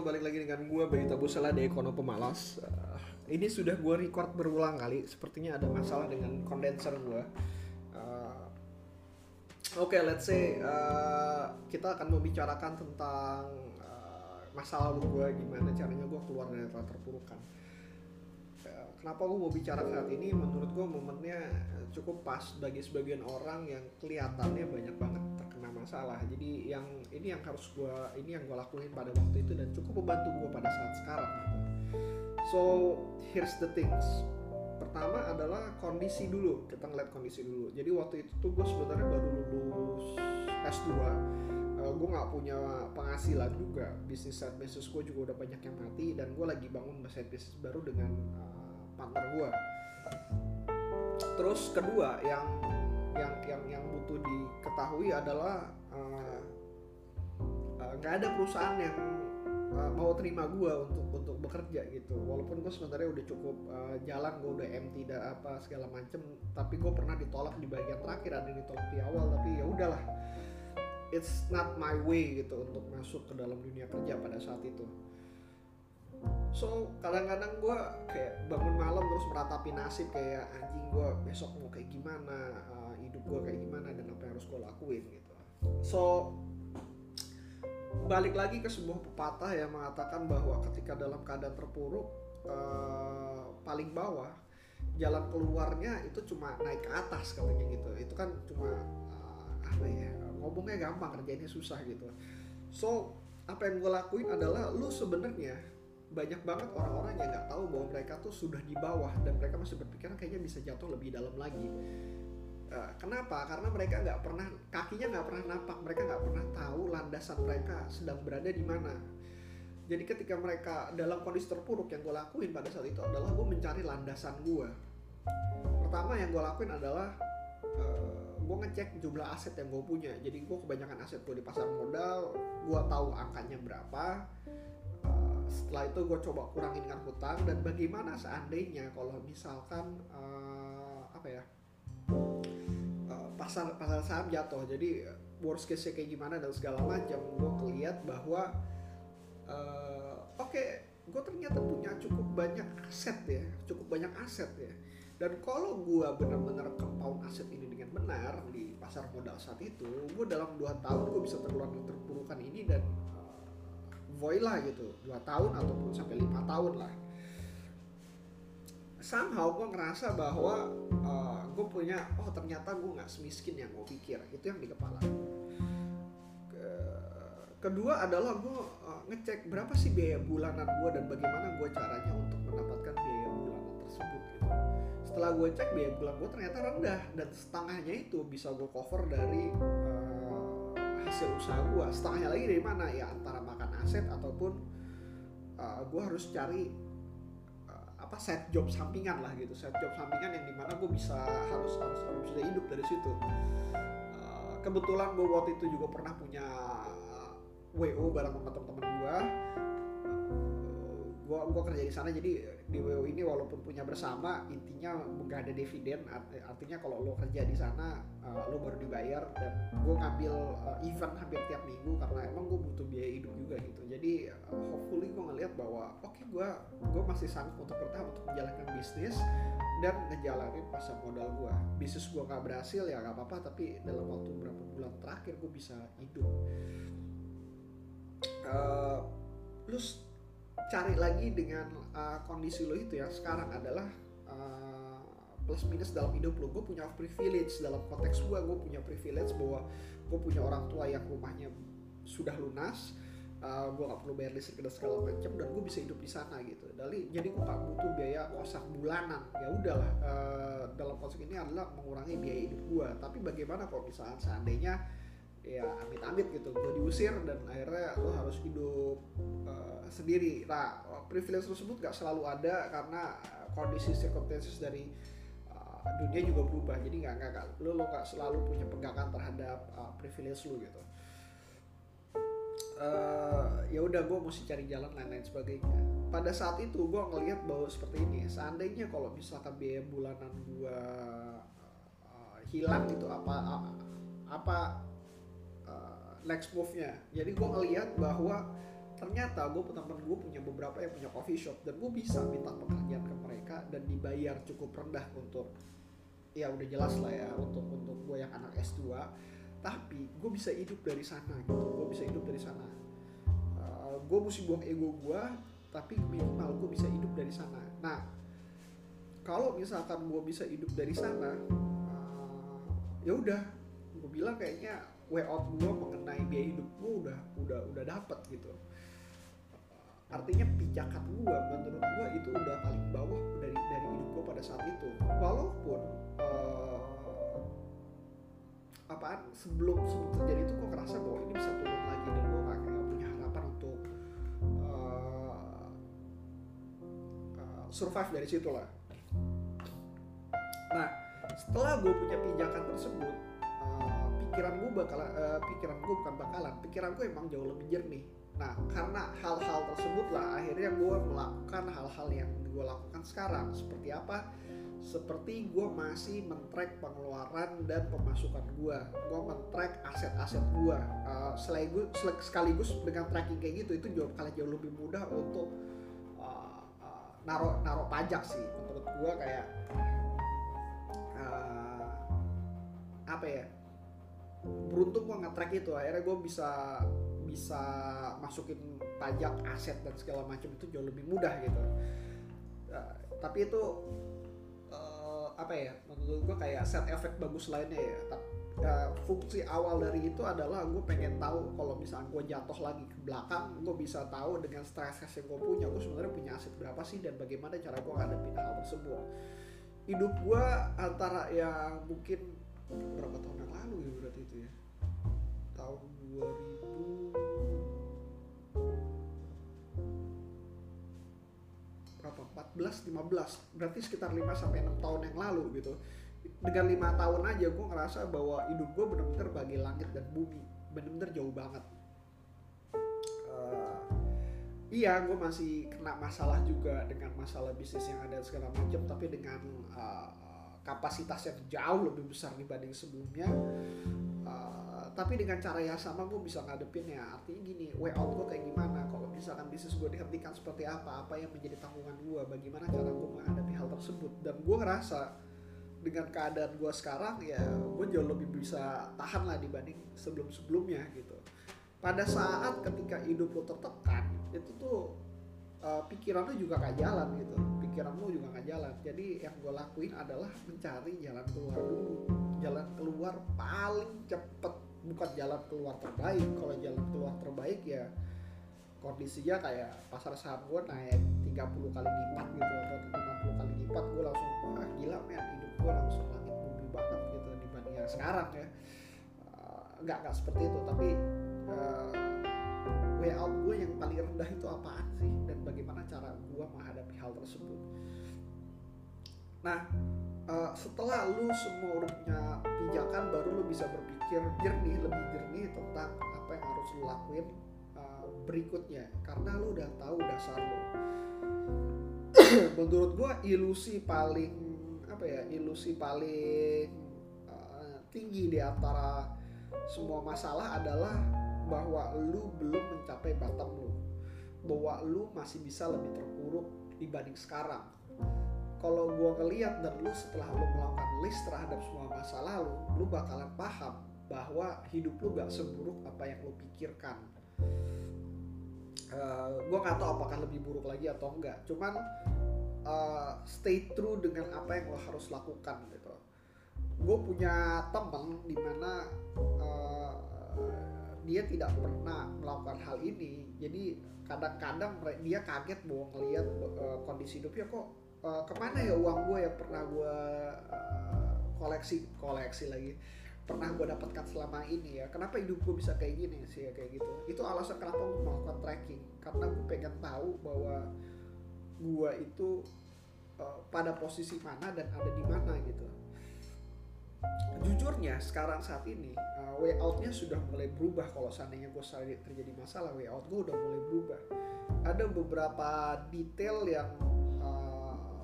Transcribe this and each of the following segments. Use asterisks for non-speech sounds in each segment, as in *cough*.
Balik lagi dengan gue Bayu Tabusela di Ekono Pemalas. Uh, ini sudah gue record berulang kali. Sepertinya ada masalah dengan kondenser gue. Uh, Oke, okay, let's say uh, kita akan membicarakan tentang uh, masa lalu gue, gimana caranya gue keluar dari rata terpurukan. Kenapa gue mau bicara saat ini? Menurut gue momennya cukup pas bagi sebagian orang yang kelihatannya banyak banget masalah. Jadi yang ini yang harus gue ini yang gue lakuin pada waktu itu dan cukup membantu gue pada saat sekarang. So here's the things. Pertama adalah kondisi dulu. Kita ngeliat kondisi dulu. Jadi waktu itu tuh gue sebenarnya baru lulus S2 uh, gue nggak punya penghasilan juga bisnis side business gue juga udah banyak yang mati dan gue lagi bangun side business baru dengan uh, partner gue terus kedua yang yang yang yang butuh diketahui adalah nggak uh, uh, ada perusahaan yang uh, mau terima gue untuk untuk bekerja gitu. Walaupun gue sebenarnya udah cukup uh, jalan gue udah empty dan apa segala macem tapi gue pernah ditolak di bagian terakhir ada yang ditolak di awal tapi ya udahlah. It's not my way gitu untuk masuk ke dalam dunia kerja pada saat itu. So kadang-kadang gue kayak bangun malam terus meratapi nasib kayak anjing gue besok mau kayak gimana? Uh, hidup gue kayak gimana dan apa yang harus gue lakuin gitu. So balik lagi ke sebuah pepatah yang mengatakan bahwa ketika dalam keadaan terpuruk uh, paling bawah jalan keluarnya itu cuma naik ke atas katanya gitu. Itu kan cuma uh, apa ya ngomongnya gampang kerjanya susah gitu. So apa yang gue lakuin adalah lu sebenarnya banyak banget orang-orang yang nggak tahu bahwa mereka tuh sudah di bawah dan mereka masih berpikiran kayaknya bisa jatuh lebih dalam lagi. Uh, kenapa? Karena mereka nggak pernah kakinya nggak pernah napak, mereka nggak pernah tahu landasan mereka sedang berada di mana. Jadi ketika mereka dalam kondisi terpuruk yang gue lakuin pada saat itu adalah gue mencari landasan gue. Pertama yang gue lakuin adalah uh, gue ngecek jumlah aset yang gue punya. Jadi gue kebanyakan aset gue di pasar modal, gue tahu angkanya berapa, setelah itu gue coba kurangin dengan hutang dan bagaimana seandainya kalau misalkan uh, apa ya uh, pasar pasar saham jatuh. Jadi worst case kayak gimana dan segala macam gue kelihat bahwa uh, oke okay, gue ternyata punya cukup banyak aset ya cukup banyak aset ya. Dan kalau gue benar-benar compound aset ini dengan benar di pasar modal saat itu gue dalam dua tahun gue bisa terkeluar dari terpurukan ini dan void lah gitu. Dua tahun ataupun sampai lima tahun lah somehow gue ngerasa bahwa uh, gue punya oh ternyata gue nggak semiskin yang gue pikir. Itu yang di kepala. Ke, kedua adalah gue uh, ngecek berapa sih biaya bulanan gue dan bagaimana gue caranya untuk mendapatkan biaya bulanan tersebut gitu. Setelah gue cek biaya bulan gue ternyata rendah dan setengahnya itu bisa gue cover dari uh, hasil usaha gue setengahnya lagi dari mana? Ya antara makan aset ataupun uh, gue harus cari apa set job sampingan lah gitu. Set job sampingan yang di mana gue bisa harus harus harus bisa hidup dari situ. Uh, kebetulan gue waktu itu juga pernah punya wo bareng sama teman-teman gue gue kerja di sana jadi di WO ini walaupun punya bersama intinya nggak ada dividen artinya kalau lo kerja di sana uh, lo baru dibayar dan gue ngambil uh, event hampir tiap minggu karena emang gue butuh biaya hidup juga gitu. Jadi uh, hopefully gue ngeliat bahwa oke okay, gue gue masih sanggup untuk bertahan untuk menjalankan bisnis dan ngejalanin pasar modal gue bisnis gue nggak berhasil ya nggak apa-apa tapi dalam waktu beberapa bulan terakhir gue bisa hidup. Uh, lu cari lagi dengan uh, kondisi lo itu ya. Sekarang adalah uh, plus minus dalam hidup lo. Gue punya privilege dalam konteks gue gue punya privilege bahwa gue punya orang tua yang rumahnya sudah lunas uh, gue gak perlu bayar listrik dan segala macam dan gue bisa hidup di sana gitu. Dari jadi gue gak butuh biaya kosak bulanan. Ya udahlah uh, dalam konteks ini adalah mengurangi biaya hidup gue tapi bagaimana kalau misalnya seandainya ya amit-amit gitu. Gue diusir dan akhirnya lo harus hidup uh, sendiri. Nah privilege tersebut gak selalu ada karena kondisi circumstances dari uh, dunia juga berubah. Jadi nggak nggak lo lo nggak selalu punya pegangan terhadap uh, privilege lo gitu. Uh, ya udah gue mesti cari jalan lain-lain sebagainya. Pada saat itu gue ngelihat bahwa seperti ini seandainya kalau misalkan biaya bulanan gue uh, hilang itu apa apa next move-nya. Jadi gue ngeliat bahwa ternyata gue teman gue punya beberapa yang punya coffee shop dan gue bisa minta pekerjaan ke mereka dan dibayar cukup rendah untuk ya udah jelas lah ya untuk untuk gue yang anak S2 tapi gue bisa hidup dari sana gitu gue bisa hidup dari sana. Uh, gue mesti buang ego gue tapi minimal gue bisa hidup dari sana. Nah kalau misalkan gue bisa hidup dari sana uh, ya udah gue bilang kayaknya way out gue mengenai biaya hidup gue udah udah udah dapet gitu. Artinya pijakan gue menurut gue itu udah paling bawah dari dari hidup gue pada saat itu. Walaupun uh, apaan sebelum sebelum terjadi itu gue ngerasa bahwa ini bisa turun lagi dan gue gak, gak punya harapan untuk uh, uh, survive dari situ lah nah setelah gue punya pijakan tersebut pikiran gue bakal uh, pikiran gue bukan bakalan pikiran gue emang jauh lebih jernih Nah, karena hal-hal tersebut lah akhirnya gue melakukan hal-hal yang gue lakukan sekarang. Seperti apa? Seperti gue masih men-track pengeluaran dan pemasukan gue. Gue men-track aset-aset gue. Uh, sekaligus, sekaligus dengan tracking kayak gitu itu jauh kali jauh lebih mudah untuk uh, uh, naro naro pajak sih. Menurut gue kayak uh, apa ya? Beruntung gue nge-track itu akhirnya gue bisa bisa masukin pajak aset dan segala macam itu jauh lebih mudah gitu. Uh, tapi itu uh, apa ya menurut gue kayak set efek bagus lainnya ya. Uh, fungsi awal dari itu adalah gue pengen tahu kalau misalnya gue jatuh lagi ke belakang gue bisa tahu dengan stres yang gue punya gue sebenarnya punya aset berapa sih dan bagaimana cara gue ngadepin hal tersebut. Hidup gue antara yang mungkin berapa tahun yang lalu ya berarti itu ya? Tahun 2000 berapa? 14 15 berarti sekitar 5 sampai 6 tahun yang lalu gitu. Dengan lima tahun aja gue ngerasa bahwa hidup gue bener-bener bagi langit dan bumi. Bener-bener jauh banget. Uh, iya gue masih kena masalah juga dengan masalah bisnis yang ada segala macam tapi dengan uh, kapasitas yang jauh lebih besar dibanding sebelumnya. Uh, tapi dengan cara yang sama gue bisa ngadepin ya artinya gini way out gue kayak gimana? Kalau misalkan bisnis gue dihentikan seperti apa apa yang menjadi tanggungan gue bagaimana cara gue menghadapi hal tersebut? Dan gue ngerasa dengan keadaan gue sekarang ya gue jauh lebih bisa tahan lah dibanding sebelum sebelumnya gitu. Pada saat ketika hidup lo tertekan itu tuh uh, pikiran juga gak jalan gitu. Pikiran lo juga gak jalan. Jadi yang gue lakuin adalah mencari jalan keluar dulu. Jalan keluar paling cepet. Bukan jalan keluar terbaik. Kalau jalan keluar terbaik ya kondisinya kayak pasar saham gue naik 30 kali lipat gitu atau 50 kali lipat. Gue langsung wah gila men. Hidup gue langsung langit bumi banget gitu dibanding yang sekarang ya. Uh, nggak nggak seperti itu. Tapi uh, way out gue yang paling rendah itu apaan sih? Dan bagaimana cara gue menghadapi hal tersebut? Nah uh, setelah lu semua udah punya pijakan baru lu bisa berpikir jernih lebih jernih tentang apa yang harus lu lakuin uh, berikutnya. Karena lu udah tahu dasar lu. *clears throat* Menurut gua ilusi paling apa ya ilusi paling uh, tinggi di antara semua masalah adalah bahwa lu belum mencapai bottom lu. Bahwa lu masih bisa lebih terpuruk dibanding sekarang. Kalau gue ngeliat dan lu setelah lu melakukan list terhadap semua masalah lu lu bakalan paham bahwa hidup lu gak seburuk apa yang lu pikirkan. Uh, eh, gue gak tahu apakah lebih buruk lagi atau enggak. Cuman uh, stay true dengan apa yang lo harus lakukan gitu. Gue punya temen di mana uh, dia tidak pernah melakukan hal ini. Jadi kadang-kadang dia kaget bahwa ngelihat uh, kondisi hidupnya kok uh, ke mana ya uang gue yang pernah gue uh, koleksi koleksi lagi pernah gue dapatkan selama ini ya. Kenapa hidup gue bisa kayak gini sih ya kayak gitu? Itu alasan kenapa gue melakukan tracking karena gue pengen tahu bahwa gue itu uh, pada posisi mana dan ada di mana gitu jujurnya sekarang saat ini uh, way outnya sudah mulai berubah kalau seandainya gue terjadi masalah way out gue udah mulai berubah. Ada beberapa detail yang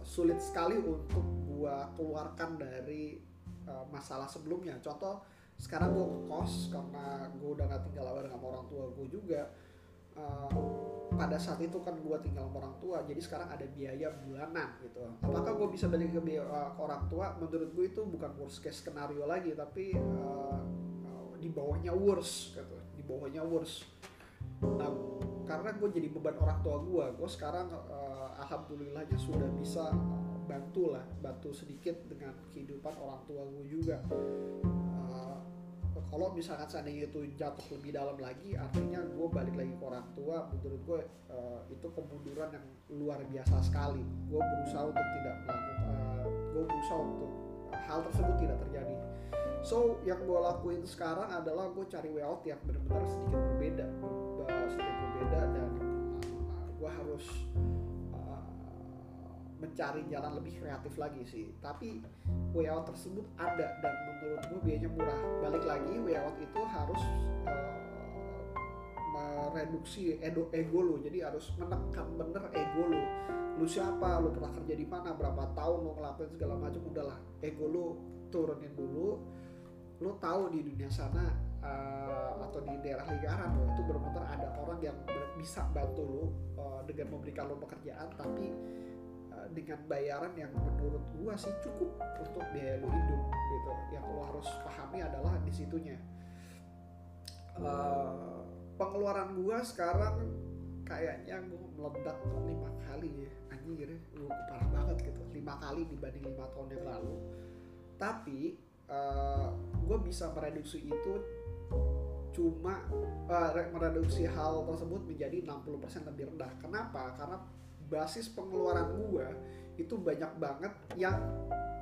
sulit sekali untuk gua keluarkan dari uh, masalah sebelumnya. Contoh sekarang gua kos karena gua udah gak tinggal bareng sama orang tua gua juga uh, pada saat itu kan gue tinggal sama orang tua jadi sekarang ada biaya bulanan gitu. Apakah gue bisa balik ke, biaya, ke orang tua? Menurut gue itu bukan worst case skenario lagi tapi uh, di bawahnya worst gitu di bawahnya worst nah karena gue jadi beban orang tua gue gue sekarang uh, alhamdulillahnya sudah bisa bantu lah bantu sedikit dengan kehidupan orang tua gue juga. Uh, kalau misalkan seandainya itu jatuh lebih dalam lagi artinya gue balik lagi ke orang tua menurut gue uh, itu kemunduran yang luar biasa sekali. Gue berusaha untuk tidak melakukan uh, gue berusaha untuk hal tersebut tidak terjadi. So yang gue lakuin sekarang adalah gue cari way out yang benar-benar sedikit berbeda sedikit berbeda dan uh, gue harus mencari jalan lebih kreatif lagi sih. Tapi way out tersebut ada dan menurut gue biayanya murah. Balik lagi way out itu harus uh, mereduksi ego, ego lo. Jadi harus menekan bener ego lo. Lu siapa? Lu pernah kerja di mana? Berapa tahun lu ngelakuin segala macam? Udahlah ego lu turunin dulu. Lu tahu di dunia sana uh, atau di daerah lingkaran lo itu benar-benar ada orang yang bisa bantu lu uh, dengan memberikan lo pekerjaan. Tapi dengan bayaran yang menurut gua sih cukup untuk biaya lu hidup gitu. Yang lo harus pahami adalah di situnya. Uh, pengeluaran gua sekarang kayaknya gua meledak lima kali ya. Anjir lu parah banget gitu. Lima kali dibanding lima tahun yang lalu. Tapi uh, gua bisa mereduksi itu cuma uh, mereduksi hal tersebut menjadi 60% lebih rendah. Kenapa? Karena basis pengeluaran gua itu banyak banget yang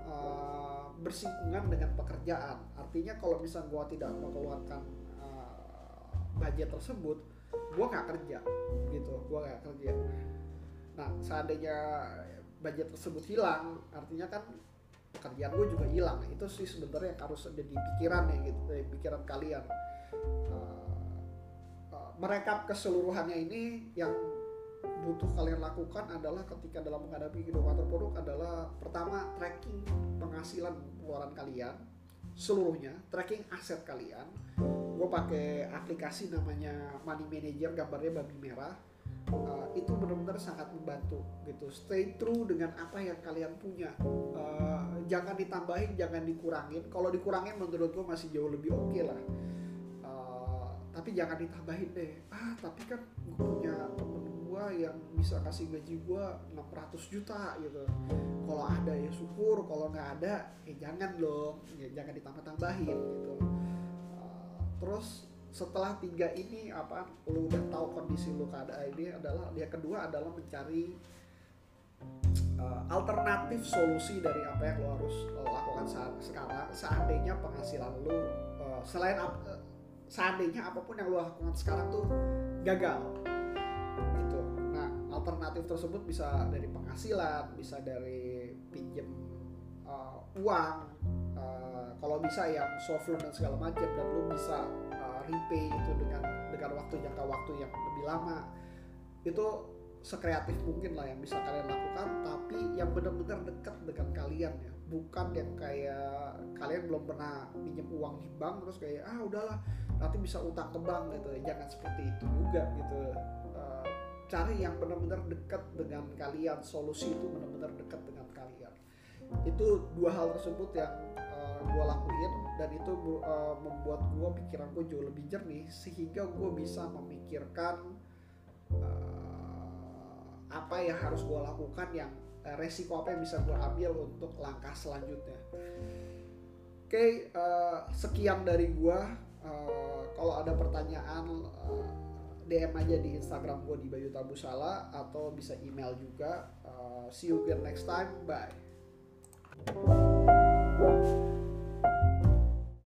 uh, bersinggungan dengan pekerjaan. Artinya kalau misalnya gua tidak mengeluarkan uh, budget tersebut, gua nggak kerja, gitu. Gua nggak kerja. Nah, seandainya budget tersebut hilang, artinya kan pekerjaan gue juga hilang. Itu sih sebenarnya yang harus ada di pikiran ya gitu, di pikiran kalian. Uh, uh, merekap keseluruhannya ini yang butuh kalian lakukan adalah ketika dalam menghadapi kehidupan terpuruk adalah pertama tracking penghasilan pengeluaran kalian seluruhnya tracking aset kalian. Gue pakai aplikasi namanya money manager gambarnya babi merah. Uh, itu benar-benar sangat membantu gitu. Stay true dengan apa yang kalian punya. Uh, jangan ditambahin jangan dikurangin. Kalau dikurangin menurut gue masih jauh lebih oke okay lah. Uh, tapi jangan ditambahin deh. Ah tapi kan gue punya temen gue yang bisa kasih gaji gue 600 juta gitu. Kalau ada ya syukur kalau nggak ada ya jangan dong. Ya jangan ditambah-tambahin gitu. Uh, terus setelah tiga ini apa lu udah tahu kondisi lu keadaan ini adalah yang kedua adalah mencari uh, alternatif solusi dari apa yang lo harus lakukan saat sekarang. Seandainya penghasilan lu uh, selain uh, seandainya apa pun yang lo lakukan sekarang tuh gagal alternatif tersebut bisa dari penghasilan bisa dari pinjem uh, uang uh, kalau bisa yang soft loan dan segala macam dan lu bisa uh, repay itu dengan dengan waktu jangka waktu yang lebih lama. Itu sekreatif mungkin lah yang bisa kalian lakukan tapi yang benar-benar dekat dengan kalian ya. Bukan yang kayak kalian belum pernah pinjam uang di bank terus kayak ah udahlah nanti bisa utang ke bank gitu. Jangan seperti itu juga gitu cari yang benar-benar dekat dengan kalian. Solusi itu benar-benar dekat dengan kalian. Itu dua hal tersebut yang uh, eh, gue lakuin dan itu uh, membuat gue pikiran gue jauh lebih jernih sehingga gue bisa memikirkan uh, apa yang harus gue lakukan yang uh, resiko apa yang bisa gue ambil untuk langkah selanjutnya. Oke okay, uh, sekian dari gue uh, kalau ada pertanyaan uh, DM aja di Instagram gue di Bayu Tabusala atau bisa email juga. Uh, see you again next time. Bye.